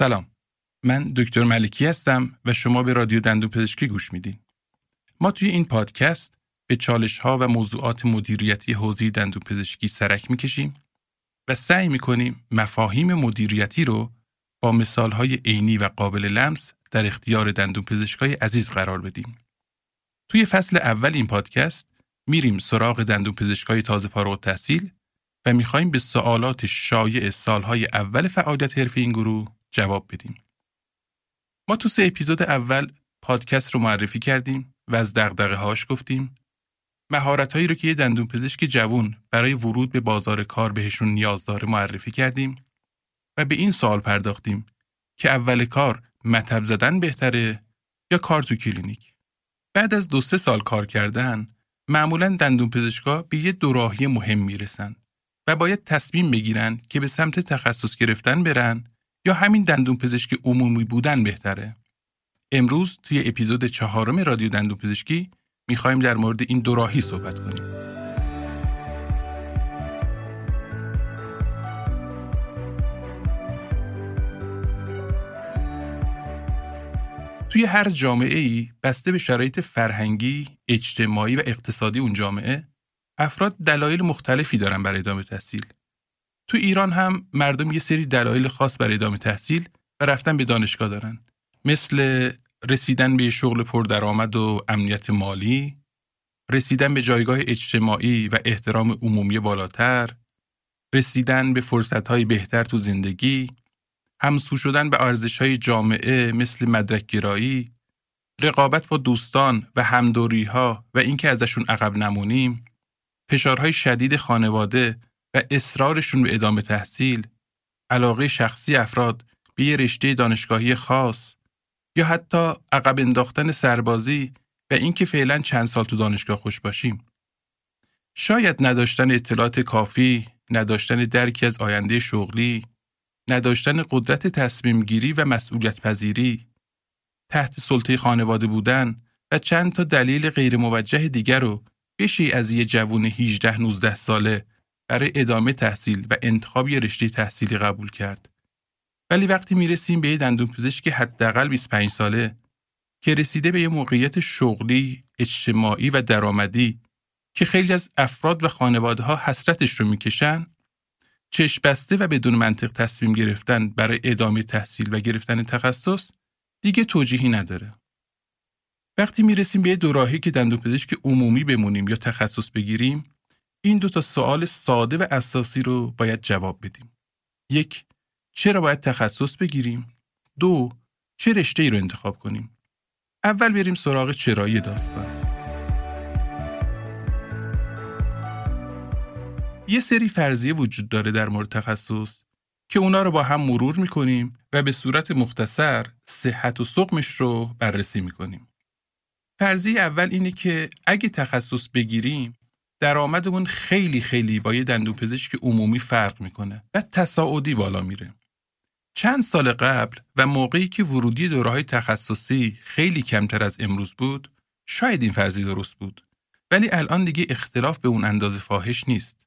سلام من دکتر ملکی هستم و شما به رادیو دندون پزشکی گوش میدین ما توی این پادکست به چالش ها و موضوعات مدیریتی حوزه دندون پزشکی سرک می‌کشیم و سعی می‌کنیم مفاهیم مدیریتی رو با مثال های عینی و قابل لمس در اختیار دندون پزشکای عزیز قرار بدیم. توی فصل اول این پادکست میریم سراغ دندون پزشکای تازه فارغ تحصیل و می‌خوایم به سوالات شایع سالهای اول فعالیت حرفه این گروه جواب بدیم. ما تو سه اپیزود اول پادکست رو معرفی کردیم و از دغدغه هاش گفتیم. مهارت هایی رو که یه دندون پزشک جوون برای ورود به بازار کار بهشون نیاز داره معرفی کردیم و به این سوال پرداختیم که اول کار مطب زدن بهتره یا کار تو کلینیک. بعد از دو سه سال کار کردن معمولا دندون پزشکا به یه دوراهی مهم می‌رسن و باید تصمیم بگیرن که به سمت تخصص گرفتن برن یا همین دندون پزشکی عمومی بودن بهتره. امروز توی اپیزود چهارم رادیو دندون پزشکی می‌خوایم در مورد این دوراهی صحبت کنیم. توی هر جامعه ای بسته به شرایط فرهنگی، اجتماعی و اقتصادی اون جامعه افراد دلایل مختلفی دارن برای ادامه تحصیل. تو ایران هم مردم یه سری دلایل خاص برای ادامه تحصیل و رفتن به دانشگاه دارن. مثل رسیدن به شغل پردرآمد و امنیت مالی، رسیدن به جایگاه اجتماعی و احترام عمومی بالاتر، رسیدن به فرصتهای بهتر تو زندگی، همسو شدن به ارزشهای جامعه مثل مدرک گرایی، رقابت با دوستان و همدوری ها و اینکه ازشون عقب نمونیم، فشارهای شدید خانواده و اصرارشون به ادامه تحصیل، علاقه شخصی افراد به یه رشته دانشگاهی خاص یا حتی عقب انداختن سربازی و اینکه فعلا چند سال تو دانشگاه خوش باشیم. شاید نداشتن اطلاعات کافی، نداشتن درکی از آینده شغلی، نداشتن قدرت تصمیم گیری و مسئولیت پذیری، تحت سلطه خانواده بودن و چند تا دلیل غیر موجه دیگر رو بشی از یه جوون 18-19 ساله برای ادامه تحصیل و انتخاب یه رشته تحصیلی قبول کرد. ولی وقتی می‌رسیم به یه پزشک حداقل 25 ساله که رسیده به یه موقعیت شغلی، اجتماعی و درآمدی که خیلی از افراد و خانواده ها حسرتش رو می‌کشن چشم بسته و بدون منطق تصمیم گرفتن برای ادامه تحصیل و گرفتن تخصص دیگه توجیهی نداره. وقتی می‌رسیم به یه دوراهی که دندون پزشک عمومی بمونیم یا تخصص بگیریم این دو تا سوال ساده و اساسی رو باید جواب بدیم. یک، چرا باید تخصص بگیریم؟ دو، چه رشته ای رو انتخاب کنیم؟ اول بریم سراغ چرایی داستان. یه سری فرضیه وجود داره در مورد تخصص که اونا رو با هم مرور می‌کنیم و به صورت مختصر صحت و سقمش رو بررسی می‌کنیم. فرضیه اول اینه که اگه تخصص بگیریم درآمدمون خیلی خیلی با یه دندون پزشک عمومی فرق می‌کنه و تصاعدی بالا میره. چند سال قبل و موقعی که ورودی دوره های تخصصی خیلی کمتر از امروز بود، شاید این فرضی درست بود. ولی الان دیگه اختلاف به اون اندازه فاحش نیست.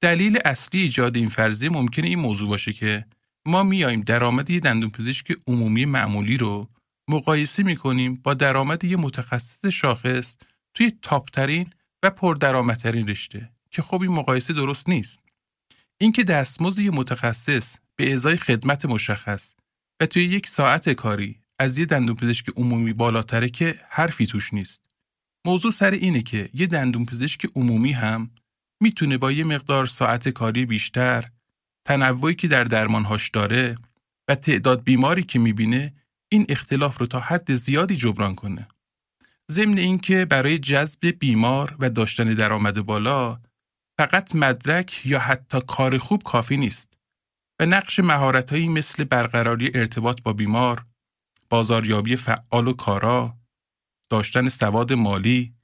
دلیل اصلی ایجاد این فرضیه ممکنه این موضوع باشه که ما میایم درآمد یه دندون پزشک عمومی معمولی رو مقایسه می‌کنیم با درآمد یه متخصص شاخص توی تاپترین و پردرآمدترین رشته که خب این مقایسه درست نیست. اینکه دستمزد یه متخصص به ازای خدمت مشخص و توی یک ساعت کاری از یه دندون پزشک عمومی بالاتره که حرفی توش نیست. موضوع سر اینه که یه دندون پزشک عمومی هم می‌تونه با یه مقدار ساعت کاری بیشتر، تنوعی که در درمانهاش داره و تعداد بیماری که می‌بینه این اختلاف رو تا حد زیادی جبران کنه. ضمن اینکه برای جذب بیمار و داشتن درآمد بالا فقط مدرک یا حتی کار خوب کافی نیست و نقش مهارتهایی مثل برقراری ارتباط با بیمار، بازاریابی فعال و کارا، داشتن سواد مالی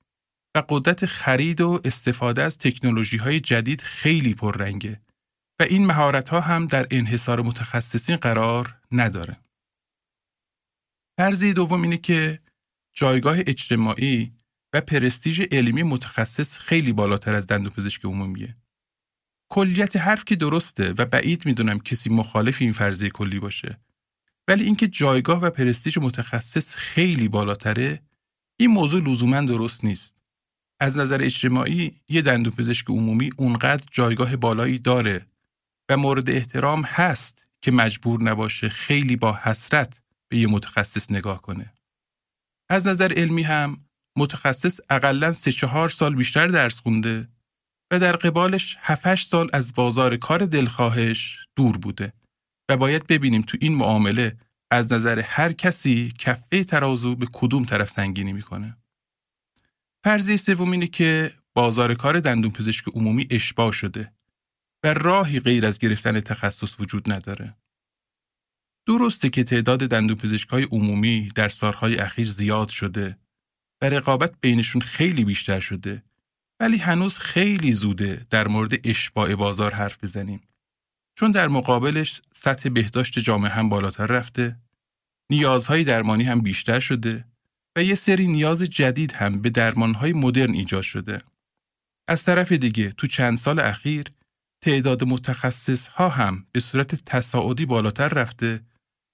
و قدرت خرید و استفاده از تکنولوژی های جدید خیلی پررنگه و این مهارت ها هم در انحصار متخصصین قرار نداره. فرضی دوم اینه که جایگاه اجتماعی و پرستیژ علمی متخصص خیلی بالاتر از دندوپزشک عمومیه. کلیت حرف که درسته و بعید می‌دونم کسی مخالف این فرضیه کلی باشه. ولی اینکه جایگاه و پرستیژ متخصص خیلی بالاتره این موضوع لزوما درست نیست از نظر اجتماعی یه دندونپزشک عمومی اونقدر جایگاه بالایی داره و مورد احترام هست که مجبور نباشه خیلی با حسرت به یه متخصص نگاه کنه. از نظر علمی هم متخصص اقلا سه چهار سال بیشتر درس خونده و در قبالش 7 سال از بازار کار دلخواهش دور بوده و باید ببینیم تو این معامله از نظر هر کسی کفه ترازو به کدوم طرف سنگینی می‌کنه. فرضیه سوم اینه که بازار کار دندون پزشک عمومی اشباه شده و راهی غیر از گرفتن تخصص وجود نداره. درسته که تعداد دندون های عمومی در سالهای اخیر زیاد شده و رقابت بینشون خیلی بیشتر شده ولی هنوز خیلی زوده در مورد اشباع بازار حرف بزنیم. چون در مقابلش سطح بهداشت جامعه هم بالاتر رفته، نیازهای درمانی هم بیشتر شده و یه سری نیاز جدید هم به درمانهای مدرن ایجاد شده. از طرف دیگه تو چند سال اخیر تعداد متخصص ها هم به صورت تصاعدی بالاتر رفته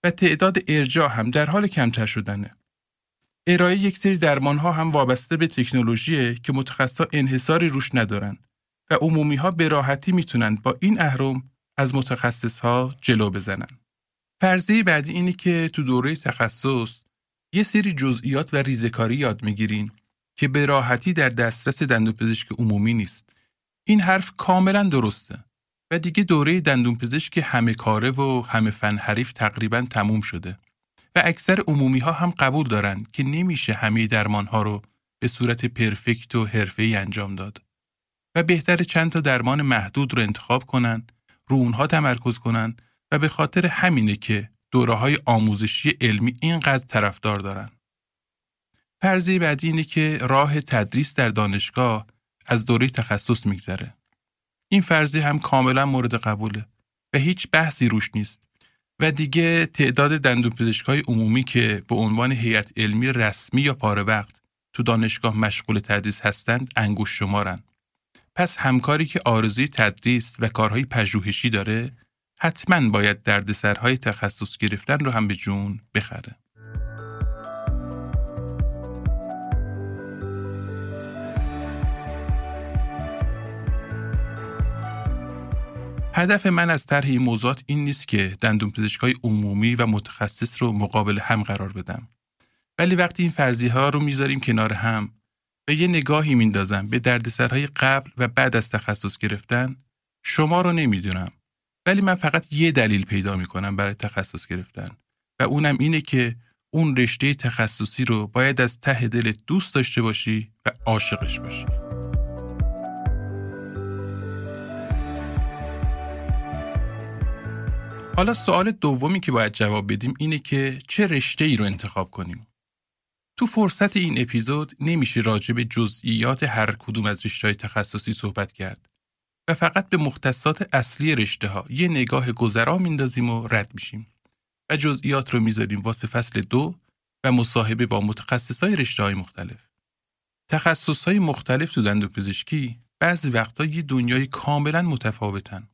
و تعداد ارجاع هم در حال کمتر شدنه. ارائه یک سری درمان ها هم وابسته به تکنولوژیه که متخصصا انحصاری روش ندارن و عمومی ها به راحتی می‌تونن با این اهرم از متخصص ها جلو بزنن. فرضیه بعدی اینه که تو دوره تخصص یه سری جزئیات و ریزکاری یاد می‌گیرین که به راحتی در دسترس دندونپزشک عمومی نیست. این حرف کاملا درسته و دیگه دوره دندونپزشک همه کاره و همه فن حریف تقریبا تموم شده و اکثر عمومی ها هم قبول دارن که نمیشه همه درمان ها رو به صورت پرفکت و حرفه‌ای انجام داد و بهتر چند تا درمان محدود رو انتخاب کنن رو اونها تمرکز کنن و به خاطر همینه که دوره های آموزشی علمی اینقدر طرفدار دارن. فرضیه بعدی اینه که راه تدریس در دانشگاه از دوره تخصص میگذره. این فرضیه هم کاملا مورد قبوله و هیچ بحثی روش نیست و دیگه تعداد دندونپزشکای عمومی که به عنوان هیئت علمی رسمی یا پاره وقت تو دانشگاه مشغول تدریس هستند انگوش شمارن. پس همکاری که آرزوی تدریس و کارهای پژوهشی داره حتما باید دردسرهای تخصص گرفتن رو هم به جون بخره. هدف من از طرح این موضوعات این نیست که دندون های عمومی و متخصص رو مقابل هم قرار بدم. ولی وقتی این فرضی ها رو می‌ذاریم کنار هم و یه نگاهی میندازم به دردسرهای قبل و بعد از تخصص گرفتن شما رو نمی‌دونم ولی من فقط یه دلیل پیدا می‌کنم برای تخصص گرفتن و اونم اینه که اون رشته تخصصی رو باید از ته دلت دوست داشته باشی و عاشقش باشی. حالا سوال دومی که باید جواب بدیم اینه که چه رشته ای رو انتخاب کنیم. تو فرصت این اپیزود نمیشه راجع به جزئیات هر کدوم از رشته های تخصصی صحبت کرد و فقط به مختصات اصلی رشته ها یه نگاه گذرا میندازیم و رد میشیم و جزئیات رو می‌ذاریم واسه فصل دو و مصاحبه با متخصص های رشته های مختلف. تخصص های مختلف تو دندوپزشکی بعضی وقتا یه دنیای کاملا متفاوتن.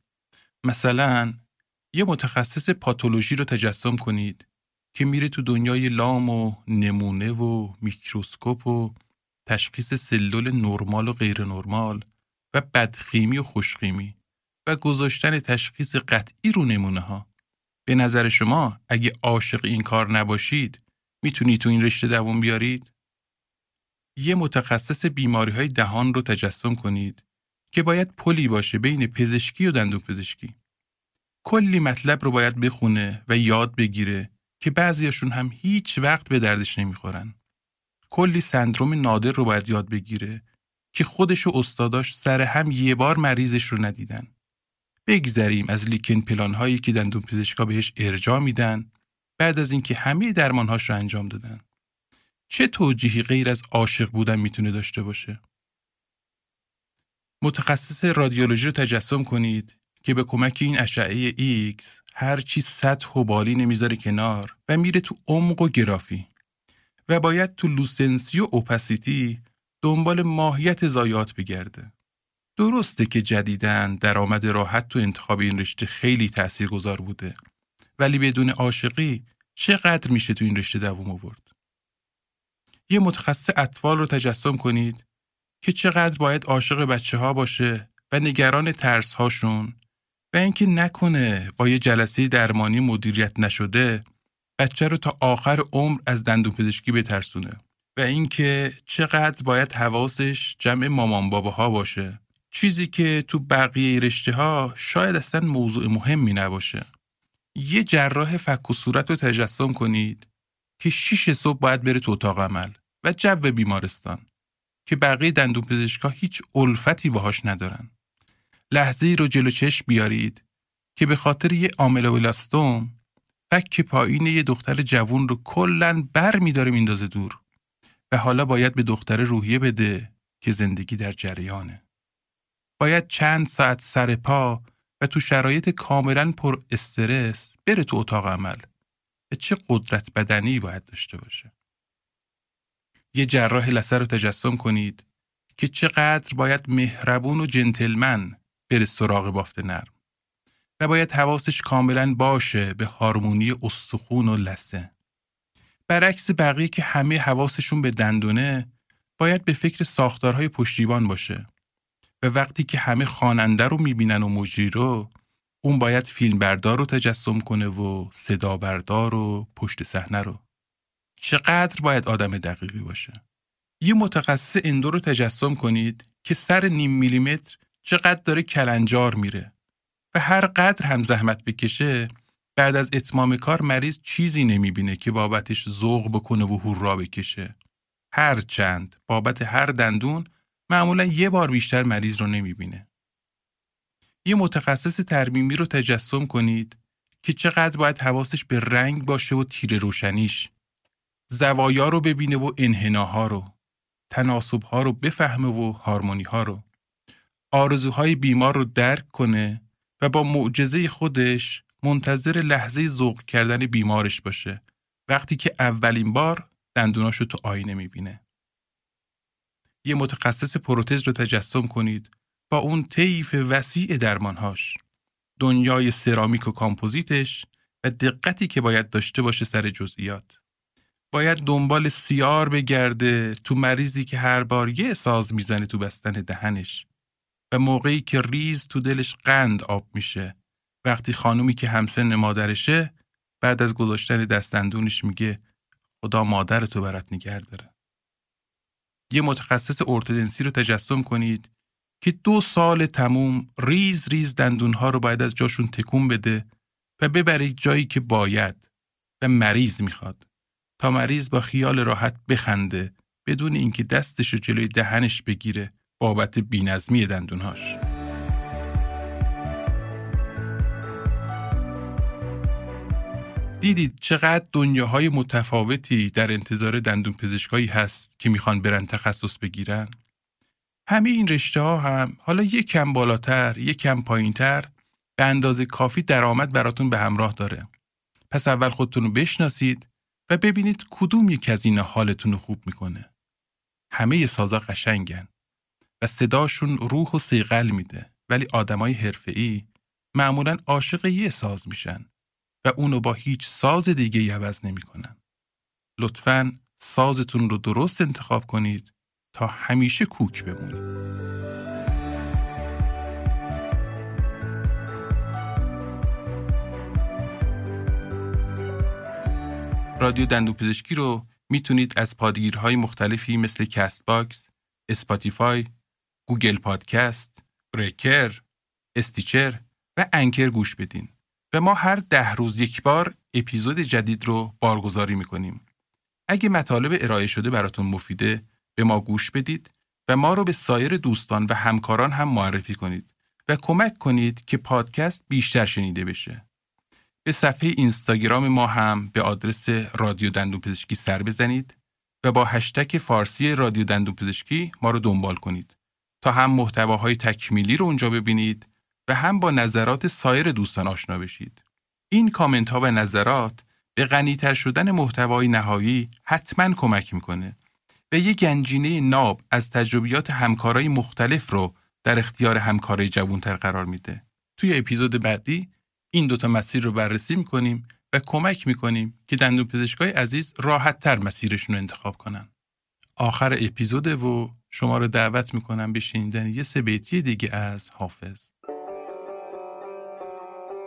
مثلا یه متخصص پاتولوژی رو تجسم کنید که میره تو دنیای لام و نمونه و میکروسکوپ و تشخیص سلول نرمال و غیر نرمال و بدخیمی و خوشخیمی و گذاشتن تشخیص قطعی رو نمونه ها. به نظر شما اگه عاشق این کار نباشید می‌تونید تو این رشته دوام بیارید؟ یه متخصص بیماری های دهان رو تجسم کنید که باید پلی باشه بین پزشکی و دندون پزشکی. کلی مطلب رو باید بخونه و یاد بگیره که بعضیاشون هم هیچ وقت به دردش نمی‌خورن. کلی سندروم نادر رو باید یاد بگیره که خودش و استاداش سر هم یه بار مریضش رو ندیدن. بگذریم از لیکن پلان هایی که دندون پزشکا بهش ارجاع میدن بعد از اینکه همه درمانهاش رو انجام دادن. چه توجیهی غیر از عاشق بودن می‌تونه داشته باشه؟ متخصص رادیولوژی رو تجسم کنید که به کمک این اشعه X هر چی سطح و بالی نمی‌ذاره کنار و میره تو عمق و گرافی و باید تو لوسنسی و اوپاسیتی دنبال ماهیت زایات بگرده. درسته که جدیدن درآمد راحت تو انتخاب این رشته خیلی گذار بوده ولی بدون عاشقی چقدر میشه تو این رشته دووم آورد یه متخصص اطفال رو تجسم کنید که چقدر باید عاشق بچه ها باشه و نگران ترس هاشون و اینکه نکنه با یه جلسه درمانی مدیریت نشده بچه رو تا آخر عمر از دندون پزشکی بترسونه. و اینکه چقدر باید حواسش جمع مامان باباها باشه. چیزی که تو بقیه رشته ها شاید اصلا موضوع مهمی نباشه. یه جراح فک و صورت رو تجسم کنید که شیش صبح باید بره تو اتاق عمل و جو بیمارستان که بقیه دندون پزشکا هیچ الفتی باهاش ندارن. لحظه رو جلو چشم بیارید که به خاطر یه آملوبلاستوم فک پایین یه دختر جوون رو کلا بر میداره میندازه دور و حالا باید به دختر روحیه بده که زندگی در جریانه. باید چند ساعت سر پا و تو شرایط کاملا پر استرس بره تو اتاق عمل و چه قدرت بدنی باید داشته باشه. یه جراح لسه رو تجسم کنید که چقدر باید مهربون و جنتلمن بره سراغ بافت نرم. و باید حواسش کاملا باشه به هارمونی استخون و لسه. برعکس بقیه که همه حواسشون به دندونه باید به فکر ساختارهای پشتیبان باشه. و وقتی که همه خواننده رو می‌بینن و مجری رو اون باید فیلم بردار رو تجسم کنه و صدا بردار و پشت صحنه رو. چقدر باید آدم دقیقی باشه؟ یه متخصص اندو رو تجسم کنید که سر نیم میلیمتر چقدر داره کلنجار میره و هر قدر هم زحمت بکشه بعد از اتمام کار مریض چیزی نمی‌بینه که بابتش ذوق بکنه و هورا بکشه. هر چند بابت هر دندون معمولا یه بار بیشتر مریض رو نمی‌بینه. یه متخصص ترمیمی رو تجسم کنید که چقدر باید حواسش به رنگ باشه و تیر روشنیش. زوایا رو ببینه و انحناها رو. تناسبها رو بفهمه و هارمونیها رو. آرزوهای بیمار رو درک کنه و با معجزه خودش منتظر لحظه ذوق کردن بیمارش باشه وقتی که اولین بار دندوناشو تو آینه می‌بینه. یه متخصص پروتز رو تجسم کنید با اون طیف وسیع درمانهاش. دنیای سرامیک و کامپوزیتش و دقتی که باید داشته باشه سر جزئیات. باید دنبال سیار بگرده تو مریضی که هر بار یه ساز می‌زنه تو بستن دهنش و موقعی که ریز تو دلش قند آب میشه وقتی خانومی که همسن مادرشه بعد از گذاشتن دستندونش میگه خدا مادرتو برات نگه داره. یه متخصص ارتودنسی رو تجسم کنید که دو سال تموم ریز ریز دندونها رو باید از جاشون تکون بده و ببرید جایی که باید و مریض می‌خواد تا مریض با خیال راحت بخنده بدون اینکه دستش رو جلوی دهنش بگیره بابت بینظمی دندونهاش. دیدید چقدر دنیاهای متفاوتی در انتظار دندون پزشکایی هست که می‌خوان برن تخصص بگیرن؟ همه این رشته ها هم حالا یک کم بالاتر، یک کم پایینتر به اندازه کافی درآمد براتون به همراه داره. پس اول خودتون رو بشناسید و ببینید کدوم یک از اینا حالتون رو خوب می‌کنه. همه سازا قشنگن و صداشون روح و سیقل میده ولی آدمای حرفه‌ای معمولا عاشق یه ساز میشن و اونو با هیچ ساز دیگه عوض نمی‌کنن. لطفاً سازتون رو درست انتخاب کنید تا همیشه کوک بمونید. رادیو دندون پزشکی رو می‌تونید از پادگیرهای مختلفی مثل Castbox، Spotify، Google Podcast، Breaker، Stitcher و Anchor گوش بدین. و ما هر ده روز یک بار اپیزود جدید رو بارگذاری می‌کنیم. اگه مطالب ارائه شده براتون مفیده به ما گوش بدید و ما رو به سایر دوستان و همکاران هم معرفی کنید و کمک کنید که پادکست بیشتر شنیده بشه. به صفحه اینستاگرام ما هم به آدرس رادیو دندون پزشکی سر بزنید و با هشتک فارسی رادیو دندون پزشکی ما رو دنبال کنید تا هم محتواهای تکمیلی رو اونجا ببینید و هم با نظرات سایر دوستان آشنا بشید. این کامنت ها و نظرات به غنیتر شدن محتوای نهایی حتما کمک می‌کنه و یک گنجینه ناب از تجربیات همکارای مختلف رو در اختیار همکارای جوانتر قرار میده. توی اپیزود بعدی این دوتا مسیر رو بررسی می‌کنیم و کمک می‌کنیم که دندون پزشکای عزیز راحت تر مسیرشون رو انتخاب کنن. آخر اپیزود و شما رو دعوت می‌کنم به شنیدن یه سه بیتی دیگه از حافظ.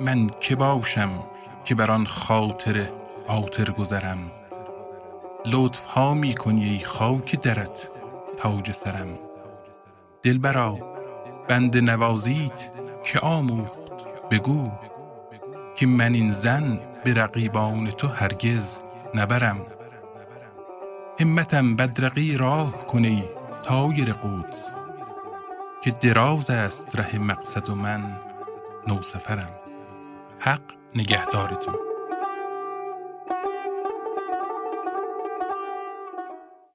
من که باشم که بر آن خاطر آتر گذرم. لطف ها می کنی ای خاک درت تاج سرم. دلبرا بند نوازیت که آموخت. بگو که من این زن به رقیبان تو هرگز نبرم. همتم بدرقی راه کنی تایر قدس که دراز است ره مقصد و من نو سفرم حق نگهدارتون.